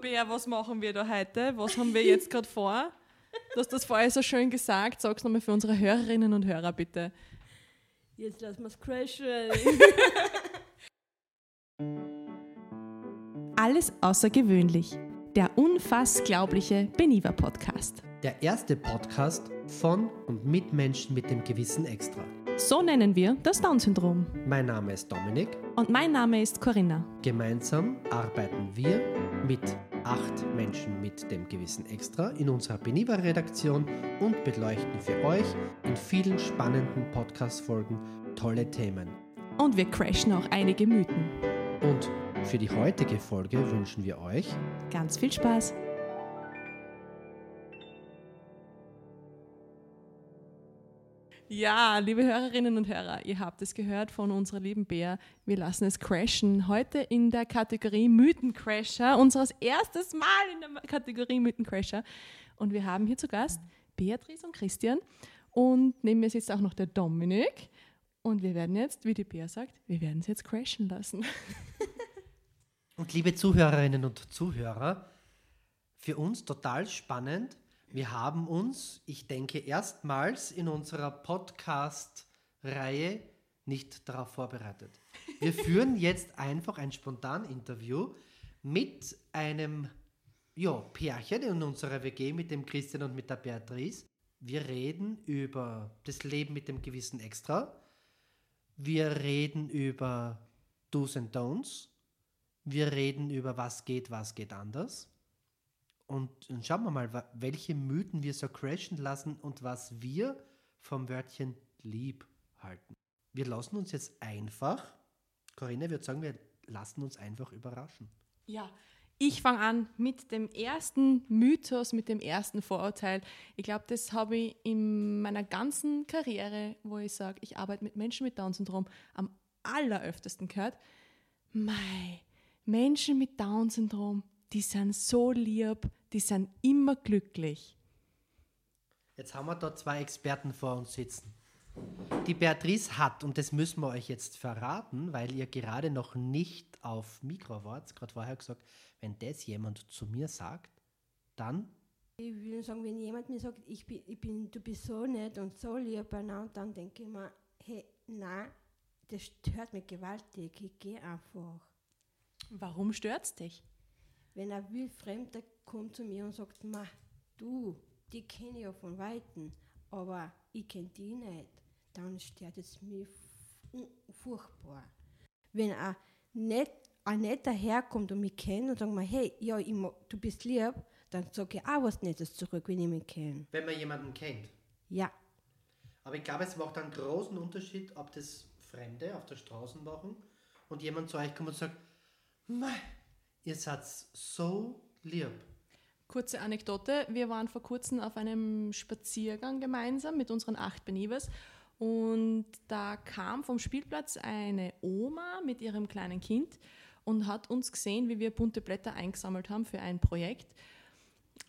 Bea, was machen wir da heute? Was haben wir jetzt gerade vor? Du hast das vorher so schön gesagt. Sag's nochmal für unsere Hörerinnen und Hörer, bitte. Jetzt lassen wir es crashen. Alles außergewöhnlich. Der unfassglaubliche Beniva Podcast. Der erste Podcast von und mit Menschen mit dem gewissen Extra. So nennen wir das Down-Syndrom. Mein Name ist Dominik. Und mein Name ist Corinna. Gemeinsam arbeiten wir mit acht Menschen mit dem gewissen Extra in unserer Beniva-Redaktion und beleuchten für euch in vielen spannenden Podcast-Folgen tolle Themen. Und wir crashen auch einige Mythen. Und für die heutige Folge wünschen wir euch ganz viel Spaß. Ja, liebe Hörerinnen und Hörer, ihr habt es gehört von unserer lieben Bär. Wir lassen es crashen. Heute in der Kategorie Mythencrasher, unseres erstes Mal in der Kategorie Mythencrasher. Und wir haben hier zu Gast Beatrice und Christian. Und neben mir sitzt auch noch der Dominik. Und wir werden jetzt, wie die Bär sagt, wir werden es jetzt crashen lassen. und liebe Zuhörerinnen und Zuhörer, für uns total spannend wir haben uns, ich denke, erstmals in unserer Podcast-Reihe nicht darauf vorbereitet. Wir führen jetzt einfach ein Spontan-Interview mit einem ja, Pärchen in unserer WG mit dem Christian und mit der Beatrice. Wir reden über das Leben mit dem gewissen Extra. Wir reden über Do's and Don'ts. Wir reden über was geht, was geht anders. Und, und schauen wir mal, welche Mythen wir so crashen lassen und was wir vom Wörtchen lieb halten. Wir lassen uns jetzt einfach, Corinna würde sagen, wir lassen uns einfach überraschen. Ja, ich fange an mit dem ersten Mythos, mit dem ersten Vorurteil. Ich glaube, das habe ich in meiner ganzen Karriere, wo ich sage, ich arbeite mit Menschen mit Down-Syndrom, am alleröftesten gehört. Mei, Menschen mit Down-Syndrom, die sind so lieb, die sind immer glücklich. Jetzt haben wir da zwei Experten vor uns sitzen. Die Beatrice hat, und das müssen wir euch jetzt verraten, weil ihr gerade noch nicht auf Mikro wart, gerade vorher gesagt, wenn das jemand zu mir sagt, dann. Ich würde sagen, wenn jemand mir sagt, ich bin, ich bin, du bist so nett und so lieb, dann denke ich mir, hey, nein, das stört mich gewaltig, ich gehe einfach. Warum stört es dich? Wenn ein Wildfremder kommt zu mir und sagt, Ma, du, die kenne ich ja von Weitem, aber ich kenne die nicht, dann stört es mich furchtbar. Wenn ein, net, ein netter herkommt und mich kennt und sagt mir, hey, ja, ich, du bist lieb, dann sage ich auch was Nettes zurück, wenn ich mich kenne. Wenn man jemanden kennt? Ja. Aber ich glaube, es macht einen großen Unterschied, ob das Fremde auf der Straße machen und jemand zu euch kommt und sagt, Mei, Ihr seid so lieb. Kurze Anekdote. Wir waren vor kurzem auf einem Spaziergang gemeinsam mit unseren acht Benivers und da kam vom Spielplatz eine Oma mit ihrem kleinen Kind und hat uns gesehen, wie wir bunte Blätter eingesammelt haben für ein Projekt.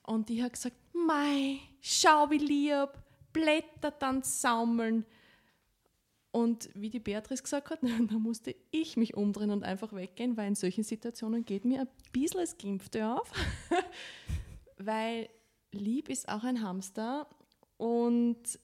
Und die hat gesagt, Mei, schau wie lieb, Blätter dann sammeln. Und wie die Beatrice gesagt hat, da musste ich mich umdrehen und einfach weggehen, weil in solchen Situationen geht mir ein bisschen das Glimpfte auf. weil lieb ist auch ein Hamster und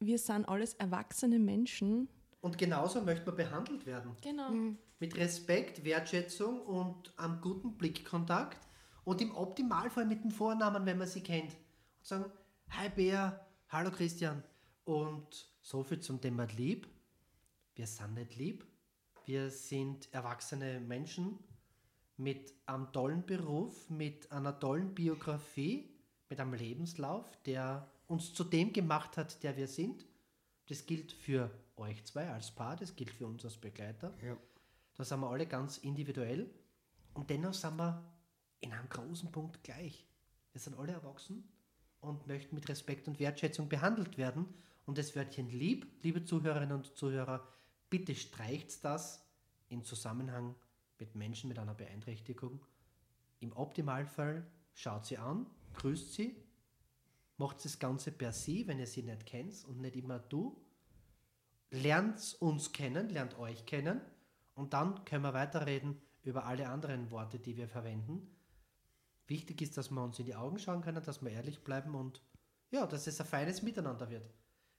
wir sind alles erwachsene Menschen. Und genauso möchte man behandelt werden. Genau. Mhm. Mit Respekt, Wertschätzung und einem guten Blickkontakt und im Optimalfall mit dem Vornamen, wenn man sie kennt. Und sagen, hi Bea, hallo Christian. Und so viel zum Thema lieb. Wir sind nicht lieb. Wir sind erwachsene Menschen mit einem tollen Beruf, mit einer tollen Biografie, mit einem Lebenslauf, der uns zu dem gemacht hat, der wir sind. Das gilt für euch zwei als Paar, das gilt für uns als Begleiter. Ja. Da sind wir alle ganz individuell und dennoch sind wir in einem großen Punkt gleich. Wir sind alle erwachsen und möchten mit Respekt und Wertschätzung behandelt werden und das Wörtchen lieb, liebe Zuhörerinnen und Zuhörer, bitte streicht das in Zusammenhang mit Menschen mit einer Beeinträchtigung. Im Optimalfall schaut sie an, grüßt sie, macht das Ganze per sie, wenn ihr sie nicht kennt und nicht immer du. Lernt uns kennen, lernt euch kennen und dann können wir weiterreden über alle anderen Worte, die wir verwenden. Wichtig ist, dass wir uns in die Augen schauen können, dass wir ehrlich bleiben und ja, dass es ein feines Miteinander wird.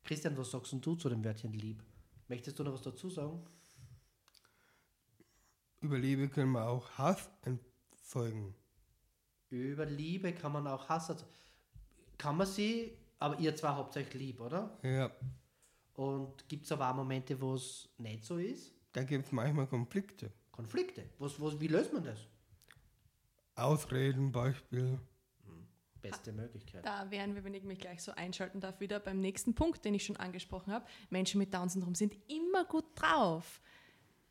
Christian, was sagst du zu dem Wörtchen lieb? Möchtest du noch was dazu sagen? Über Liebe können wir auch Hass entfolgen. Über Liebe kann man auch Hass. erz- Kann man sie, aber ihr zwei euch lieb, oder? Ja, Und gibt es aber auch Momente, wo es nicht so ist? da gibt es manchmal Konflikte. Konflikte. Was, was, wie löst man das? Ausreden, Beispiel. Beste Möglichkeit. Da wären wir, wenn ich mich gleich so einschalten darf, wieder beim nächsten Punkt, den ich schon angesprochen habe. Menschen mit Down-Syndrom sind immer gut drauf.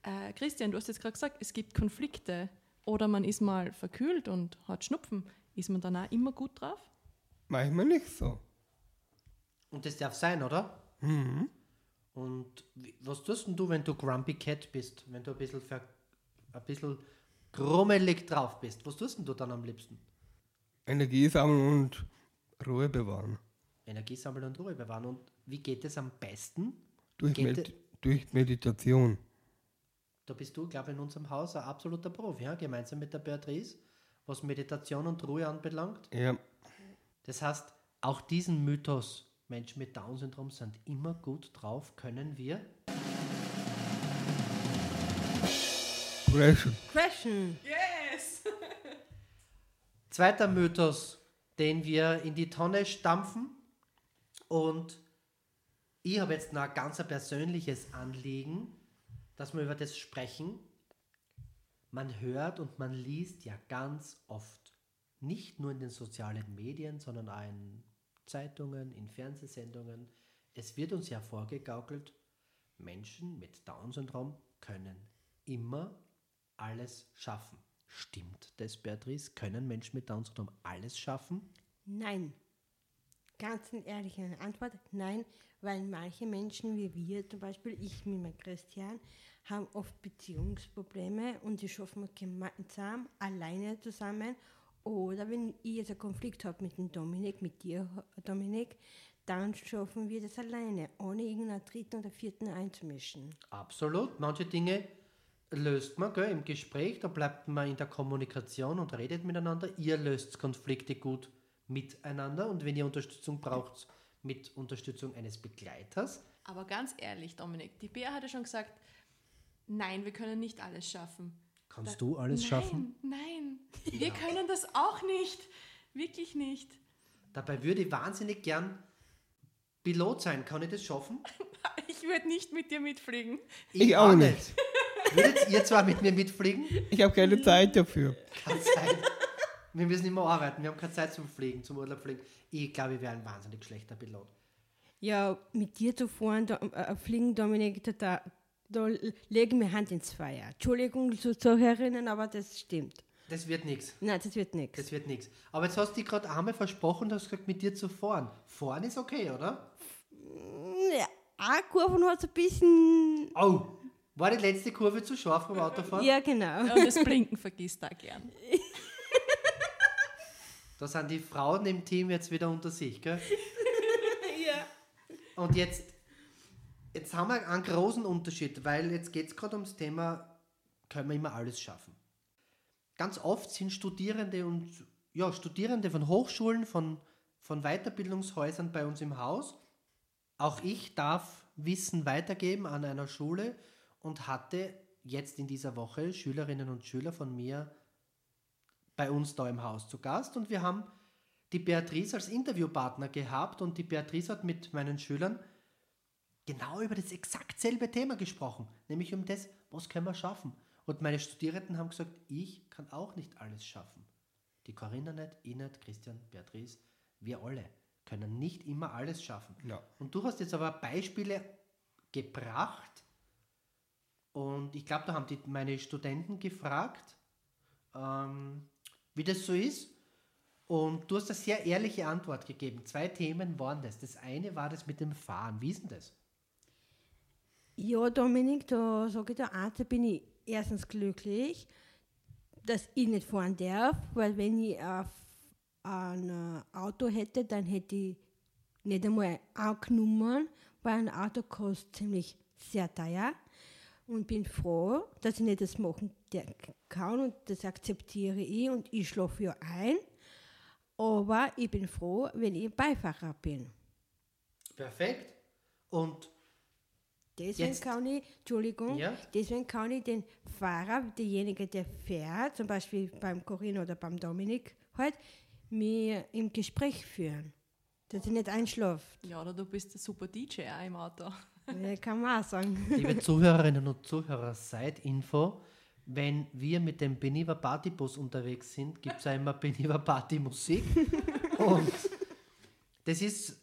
Äh, Christian, du hast jetzt gerade gesagt, es gibt Konflikte oder man ist mal verkühlt und hat Schnupfen. Ist man dann auch immer gut drauf? Manchmal nicht so. Und das darf sein, oder? Mhm. Und was tust denn du, wenn du Grumpy Cat bist? Wenn du ein bisschen, ver, ein bisschen grummelig drauf bist? Was tust denn du dann am liebsten? Energie sammeln und Ruhe bewahren. Energie sammeln und Ruhe bewahren. Und wie geht es am besten? Durch, Med durch Meditation. Da bist du, glaube ich, in unserem Haus ein absoluter Profi, ja? gemeinsam mit der Beatrice, was Meditation und Ruhe anbelangt. Ja, Das heißt, auch diesen Mythos, Menschen mit Down-Syndrom sind immer gut drauf, können wir crashen. Crashen. Yes! Zweiter Mythos, den wir in die Tonne stampfen. Und ich habe jetzt noch ein ganz persönliches Anliegen, dass wir über das sprechen. Man hört und man liest ja ganz oft, nicht nur in den sozialen Medien, sondern auch in Zeitungen, in Fernsehsendungen. Es wird uns ja vorgegaukelt, Menschen mit Down-Syndrom können immer alles schaffen. Stimmt das, Beatrice? Können Menschen mit Down-Syndrom alles schaffen? Nein. Ganz eine ehrliche Antwort, nein, weil manche Menschen wie wir, zum Beispiel ich mit meinem Christian, haben oft Beziehungsprobleme und die schaffen wir gemeinsam, alleine zusammen. Oder wenn ich jetzt einen Konflikt habe mit dem Dominik, mit dir, Dominik, dann schaffen wir das alleine, ohne irgendeinen dritten oder vierten einzumischen. Absolut. Manche Dinge löst man gell, im Gespräch, da bleibt man in der Kommunikation und redet miteinander. Ihr löst Konflikte gut miteinander und wenn ihr Unterstützung braucht, mit Unterstützung eines Begleiters. Aber ganz ehrlich, Dominik, die Bea hatte schon gesagt, nein, wir können nicht alles schaffen. Kannst Da- du alles nein, schaffen? Nein, wir können das auch nicht. Wirklich nicht. Dabei würde ich wahnsinnig gern Pilot sein. Kann ich das schaffen? Ich würde nicht mit dir mitfliegen. Ich auch nicht. Würdet ihr zwar mit mir mitfliegen? Ich habe keine Zeit dafür. Keine Zeit. Wir müssen immer arbeiten. Wir haben keine Zeit zum Fliegen, zum Urlaub fliegen. Ich glaube, ich wäre ein wahnsinnig schlechter Pilot. Ja, mit dir zu fahren, da, äh, fliegen, Dominik, da, da, da legen wir Hand ins Feuer. Entschuldigung, zu Zuhörerinnen, aber das stimmt. Das wird nichts. Nein, das wird nichts. Das wird nichts. Aber jetzt hast du dich gerade einmal versprochen, du hast gesagt, mit dir zu fahren. Fahren ist okay, oder? Ja, Kurve hat ein bisschen. Oh, war die letzte Kurve zu scharf beim Autofahren? Ja, genau. Und das Blinken vergisst da gern. Da sind die Frauen im Team jetzt wieder unter sich, gell? ja. Und jetzt, jetzt haben wir einen großen Unterschied, weil jetzt geht es gerade ums Thema, können wir immer alles schaffen. Ganz oft sind Studierende und ja, Studierende von Hochschulen, von, von Weiterbildungshäusern bei uns im Haus. Auch ich darf Wissen weitergeben an einer Schule und hatte jetzt in dieser Woche Schülerinnen und Schüler von mir bei uns da im Haus zu Gast und wir haben die Beatrice als Interviewpartner gehabt und die Beatrice hat mit meinen Schülern genau über das exakt selbe Thema gesprochen, nämlich um das, was können wir schaffen. Und meine Studierenden haben gesagt, ich kann auch nicht alles schaffen. Die Corinna nicht, ich nicht, Christian, Beatrice, wir alle können nicht immer alles schaffen. Ja. Und du hast jetzt aber Beispiele gebracht und ich glaube, da haben die, meine Studenten gefragt, ähm, wie das so ist. Und du hast eine sehr ehrliche Antwort gegeben. Zwei Themen waren das. Das eine war das mit dem Fahren. Wie ist denn das? Ja, Dominik, da sage ich eins, da bin ich erstens glücklich, dass ich nicht fahren darf, weil wenn ich ein äh, Auto hätte, dann hätte ich nicht einmal angenommen, weil ein Auto kostet ziemlich sehr teuer. Und bin froh, dass ich nicht das machen der- kann und das akzeptiere ich und ich schlafe ja ein. Aber ich bin froh, wenn ich Beifahrer bin. Perfekt. Und Deswegen Jetzt- kann ich, Entschuldigung, Ja. deswegen kann ich den Fahrer, derjenige, der fährt, zum Beispiel beim Corinne oder beim Dominik, halt, mir im Gespräch führen, dass er nicht einschläft. Ja, oder du bist ein super DJ auch im Auto. Ja, kann man auch sagen. liebe Zuhörerinnen und Zuhörer, seid Info. Wenn wir mit dem Beniva Partybus unterwegs sind, gibt es ja immer Beniva Party Musik. Und das ist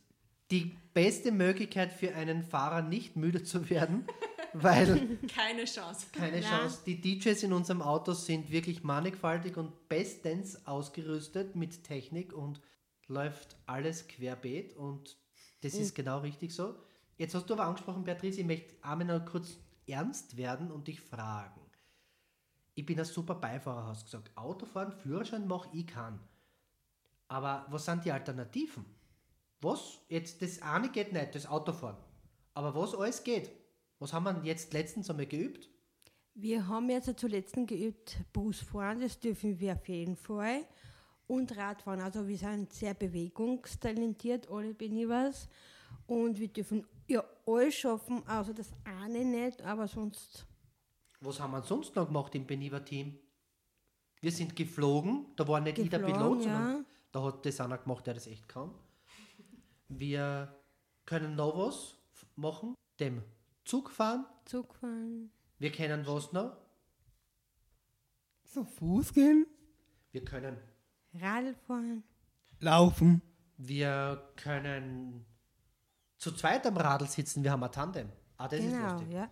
die beste Möglichkeit für einen Fahrer, nicht müde zu werden, weil Keine Chance. keine Ja. Chance. Die DJs in unserem Auto sind wirklich mannigfaltig und bestens ausgerüstet mit Technik und läuft alles querbeet und das ist genau richtig so. Jetzt hast du aber angesprochen, Beatrice, ich möchte einmal kurz ernst werden und dich fragen. Ich bin ein super Beifahrer, hast gesagt. Autofahren, Führerschein mach ich kann. Aber was sind die Alternativen? Was? Jetzt das eine geht nicht, das Autofahren. Aber was alles geht? Was haben wir jetzt letztens einmal geübt? Wir haben jetzt zuletzt geübt Busfahren, das dürfen wir auf jeden Fall. Und Radfahren, also wir sind sehr bewegungstalentiert, alle bin ich was. Und wir dürfen alles schaffen, außer das eine nicht, aber sonst Was haben wir sonst noch gemacht im Beniva-Team? Wir sind geflogen, da war nicht ich der Geflogen, Pilot, sondern ja. da hat das einer gemacht, der das echt kann. Wir können noch was machen, dem Zug fahren. Zug fahren. Wir können was noch? Zu Fuß gehen, Wir können, Radl fahren. laufen, wir können zu zweit am Radl sitzen, wir haben ein Tandem. Ah, das ist genau, lustig. ja.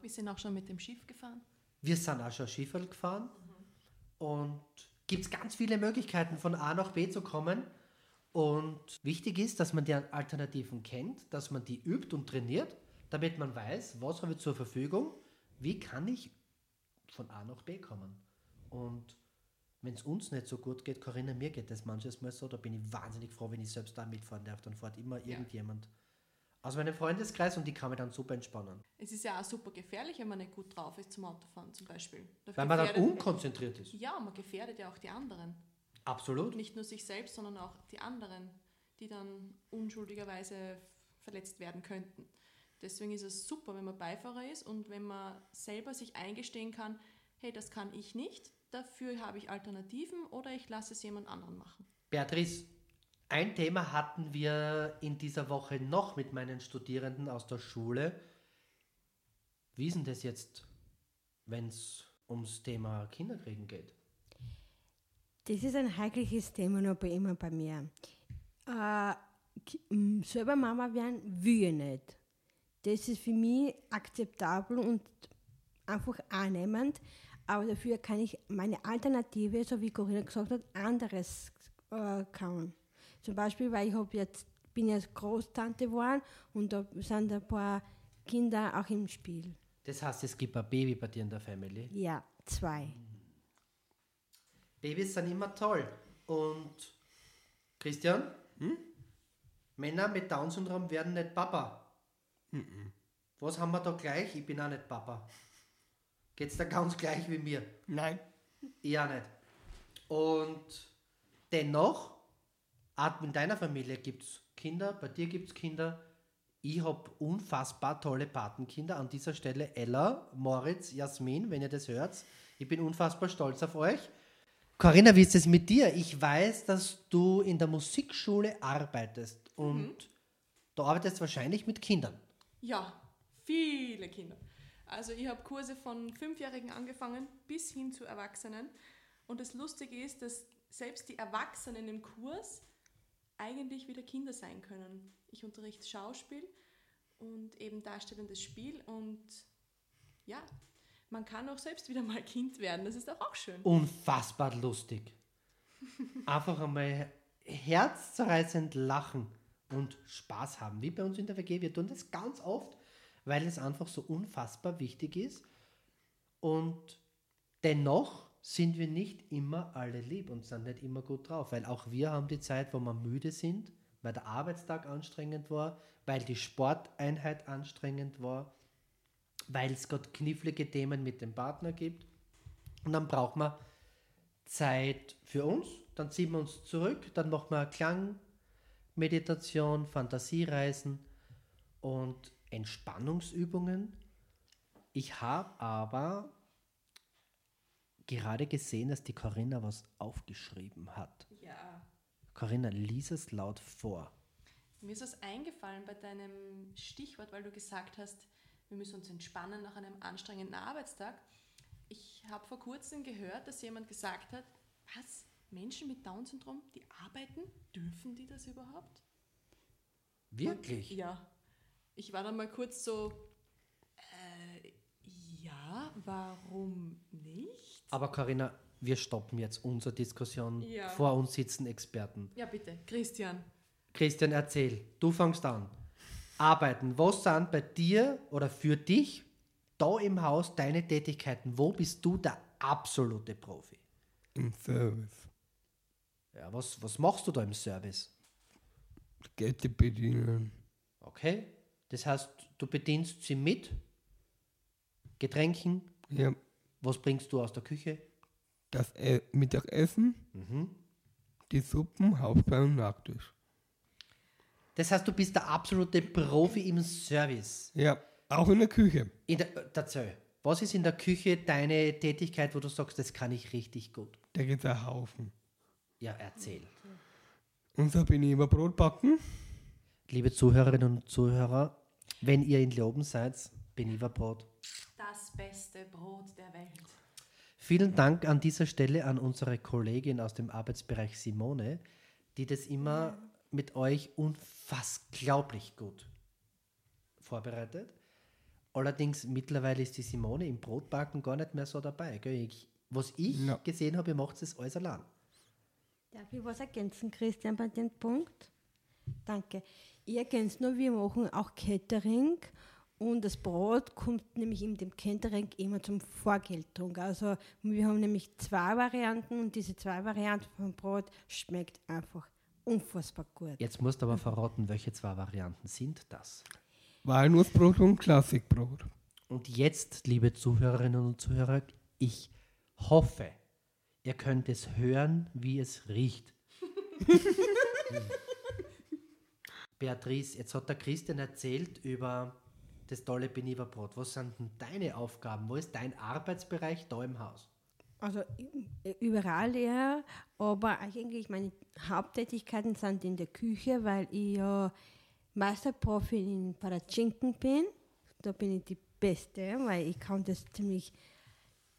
Wir sind auch schon mit dem Schiff gefahren. Wir sind auch schon Schifferl gefahren und gibt es ganz viele Möglichkeiten von A nach B zu kommen. Und wichtig ist, dass man die Alternativen kennt, dass man die übt und trainiert, damit man weiß, was habe ich zur Verfügung, wie kann ich von A nach B kommen. Und wenn es uns nicht so gut geht, Corinna, mir geht das manches Mal so, da bin ich wahnsinnig froh, wenn ich selbst da mitfahren darf. Dann fährt immer irgendjemand aus meinem Freundeskreis und die kann mich dann super entspannen. Es ist ja auch super gefährlich, wenn man nicht gut drauf ist zum Autofahren zum Beispiel. Da Weil man dann unkonzentriert ist. Ja, man gefährdet ja auch die anderen. Absolut. Nicht nur sich selbst, sondern auch die anderen, die dann unschuldigerweise verletzt werden könnten. Deswegen ist es super, wenn man Beifahrer ist und wenn man selber sich eingestehen kann, hey, das kann ich nicht, dafür habe ich Alternativen oder ich lasse es jemand anderen machen. Beatrice, ein Thema hatten wir in dieser Woche noch mit meinen Studierenden aus der Schule. Wie ist denn das jetzt, wenn es ums Thema Kinderkriegen geht? Das ist ein heikles Thema noch immer bei mir. Äh, selber Mama werden will ich nicht. Das ist für mich akzeptabel und einfach annehmend. Aber dafür kann ich meine Alternative, so wie Corinna gesagt hat, anderes äh, kauen. Zum Beispiel, weil ich hab jetzt, bin jetzt Großtante geworden und da sind ein paar Kinder auch im Spiel. Das heißt, es gibt ein Baby bei dir in der Family. Ja, zwei. Babys sind immer toll. Und Christian, Männer mit Down-Syndrom werden nicht Papa. Was haben wir da gleich? Ich bin auch nicht Papa. Geht's da ganz gleich wie mir? nein, Ich auch nicht. Und dennoch, auch in deiner Familie gibt es Kinder, bei dir gibt es Kinder. Ich habe unfassbar tolle Patenkinder. An dieser Stelle Ella, Moritz, Jasmin, wenn ihr das hört. Ich bin unfassbar stolz auf euch. Corinna, wie ist es mit dir? Ich weiß, dass du in der Musikschule arbeitest und du arbeitest wahrscheinlich mit Kindern. Ja, viele Kinder. Also ich habe Kurse von Fünfjährigen angefangen bis hin zu Erwachsenen. Und das Lustige ist, dass selbst die Erwachsenen im Kurs eigentlich wieder Kinder sein können. Ich unterrichte Schauspiel und eben darstellendes Spiel und ja, man kann auch selbst wieder mal Kind werden. Das ist doch auch schön. unfassbar lustig. Einfach einmal herzzerreißend lachen und Spaß haben, wie bei uns in der WG. Wir tun das ganz oft, weil es einfach so unfassbar wichtig ist. Und dennoch sind wir nicht immer alle lieb und sind nicht immer gut drauf, weil auch wir haben die Zeit, wo wir müde sind, weil der Arbeitstag anstrengend war, weil die Sporteinheit anstrengend war, weil es gerade knifflige Themen mit dem Partner gibt. Und dann braucht man Zeit für uns dann ziehen wir uns zurück, dann machen wir Klangmeditation, Fantasiereisen und Entspannungsübungen. Ich habe aber gerade gesehen, dass die Corinna was aufgeschrieben hat. Ja. Corinna, lies es laut vor. Mir ist was eingefallen bei deinem Stichwort, weil du gesagt hast, wir müssen uns entspannen nach einem anstrengenden Arbeitstag. Ich habe vor kurzem gehört, dass jemand gesagt hat, was? Menschen mit Down-Syndrom, die arbeiten? Dürfen die das überhaupt? Wirklich? Ja. Ich war dann mal kurz so, äh, ja, warum nicht? Aber Corinna, wir stoppen jetzt unsere Diskussion. Ja. Vor uns sitzen Experten. Ja, bitte, Christian. Christian, erzähl. Du fängst an. Arbeiten. Was sind bei dir oder für dich da im Haus deine Tätigkeiten? Wo bist du der absolute Profi? Im Service. Ja, was, was machst du da im Service? Gäste bedienen. Okay. Das heißt, du bedienst sie mit Getränken. Ja, Was bringst du aus der Küche? das e Mittagessen, Mhm. die Suppen, Hauptbein und Nachtisch. Das heißt, du bist der absolute Profi im Service. Ja, auch in der Küche. In der, äh, erzähl, was ist in der Küche deine Tätigkeit, wo du sagst, das kann ich richtig gut? Da gibt es einen Haufen. Ja, erzähl. Unser Benehmen Brot backen. Liebe Zuhörerinnen und Zuhörer, wenn ihr in Loben seid, Beniva Brot. Das beste Brot der Welt. Vielen Dank an dieser Stelle an unsere Kollegin aus dem Arbeitsbereich Simone, die das immer mit euch unfassglaublich gut vorbereitet. Allerdings mittlerweile ist die Simone im Brotbacken gar nicht mehr so dabei. Ich, was ich Ja. gesehen habe, ihr macht es alles allein. Darf ich was ergänzen, Christian, bei dem Punkt? Danke. Ich ergänze nur, wir machen auch Catering und das Brot kommt nämlich in dem Catering immer zum Vorgeltung. Also wir haben nämlich zwei Varianten und diese zwei Varianten vom Brot schmeckt einfach unfassbar gut. Jetzt musst du aber verraten, welche zwei Varianten sind das. Walnussbrot und Klassikbrot. Und jetzt, liebe Zuhörerinnen und Zuhörer, ich hoffe, ihr könnt es hören, wie es riecht. Beatrice, jetzt hat der Christian erzählt über das tolle Beniva-Brot. Was sind denn deine Aufgaben? Wo ist dein Arbeitsbereich da im Haus? Also überall eher, aber eigentlich meine Haupttätigkeiten sind in der Küche, weil ich ja Meisterprofi in Paratschinken bin. Da bin ich die Beste, weil ich kann das ziemlich...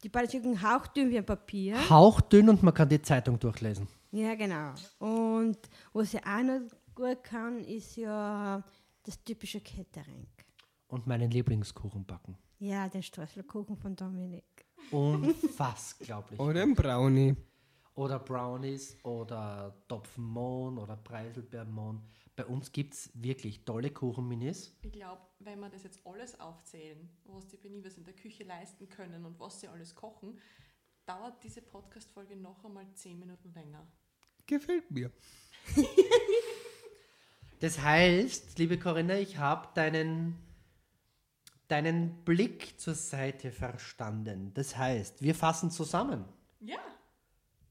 Die Paratschinken hauchdünn wie ein Papier. Hauchdünn und man kann die Zeitung durchlesen. Ja, genau. Und was ich auch noch gut kann, ist ja das typische Catering. Und meinen Lieblingskuchen backen. Ja, den Streuselkuchen von Dominik. Unfassglaublich. Oder ein Brownie. oder Brownies oder Topfenmohn oder Preiselbeermohn. Bei uns gibt es wirklich tolle Kuchenminis. Ich glaube, wenn wir das jetzt alles aufzählen, was die Benivers in der Küche leisten können und was sie alles kochen, dauert diese Podcast-Folge noch einmal 10 Minuten länger. Gefällt mir. Das heißt, liebe Corinna, ich habe deinen, deinen Blick zur Seite verstanden. Das heißt, wir fassen zusammen Ja,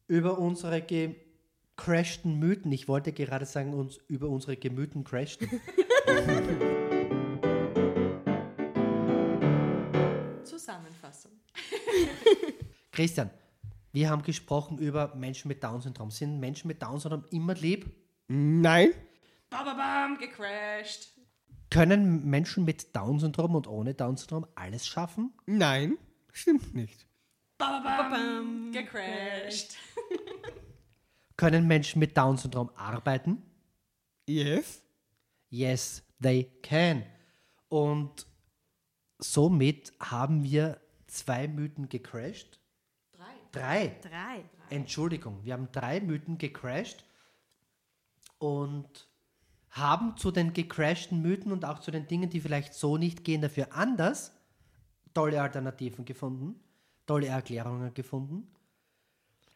über unsere gecrashten Mythen. Ich wollte gerade sagen, uns über unsere Gemüten crashten. Zusammenfassung. Christian, wir haben gesprochen über Menschen mit Down-Syndrom. Sind Menschen mit Down-Syndrom immer lieb? Nein, Bababam, gecrashed. Können Menschen mit Down-Syndrom und ohne Down-Syndrom alles schaffen? nein, stimmt nicht. Bababam, gecrashed. Können Menschen mit Down-Syndrom arbeiten? Yes, Yes, they can. Und somit haben wir zwei Mythen gecrashed. Drei. Drei. Drei. Entschuldigung, wir haben drei Mythen gecrashed und haben zu den gecrashten Mythen und auch zu den Dingen, die vielleicht so nicht gehen, dafür anders tolle Alternativen gefunden, tolle Erklärungen gefunden,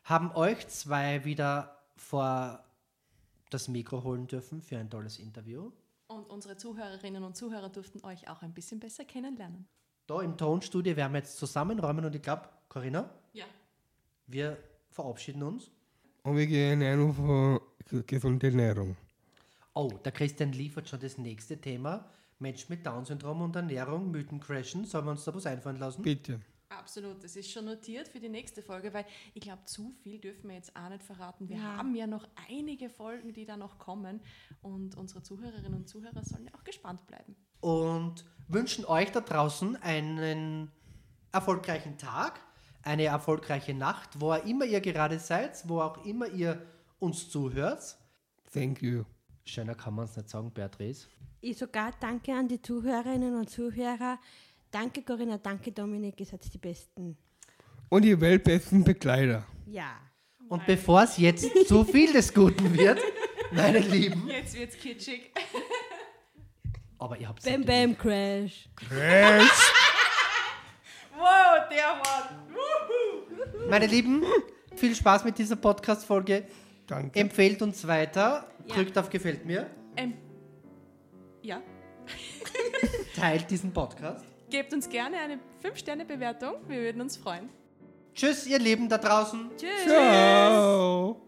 haben euch zwei wieder vor das Mikro holen dürfen für ein tolles Interview. Und unsere Zuhörerinnen und Zuhörer durften euch auch ein bisschen besser kennenlernen. Da im Tonstudio werden wir jetzt zusammenräumen und ich glaube, Corinna, Ja. wir verabschieden uns. Und wir gehen einfach von ge- gesunde Ernährung. Oh, der Christian liefert schon das nächste Thema. Mensch mit Down-Syndrom und Ernährung, Mythen crashen. Sollen wir uns da was einfallen lassen? Bitte. Absolut, das ist schon notiert für die nächste Folge, weil ich glaube, zu viel dürfen wir jetzt auch nicht verraten. Wir Ja. haben ja noch einige Folgen, die da noch kommen und unsere Zuhörerinnen und Zuhörer sollen ja auch gespannt bleiben. und wünschen euch da draußen einen erfolgreichen Tag, eine erfolgreiche Nacht, wo auch immer ihr gerade seid, wo auch immer ihr uns zuhört. Thank you. Schöner kann man es nicht sagen, Beatrice. Ich sogar danke an die Zuhörerinnen und Zuhörer. Danke Corinna, danke Dominik, ihr seid die Besten. Und die weltbesten Begleiter. Ja. Und bevor es jetzt zu viel des Guten wird, meine Lieben, Jetzt wird's kitschig. aber ihr habt Bam Bam Crash. Crash! Wow, der Wort. Meine Lieben, viel Spaß mit dieser Podcast-Folge. Danke. Empfehlt uns weiter, Ja. drückt auf Gefällt mir, Ähm, ja, teilt diesen Podcast. gebt uns gerne eine 5-Sterne-Bewertung. Wir würden uns freuen. Tschüss, ihr Lieben da draußen. Tschüss. Ciao.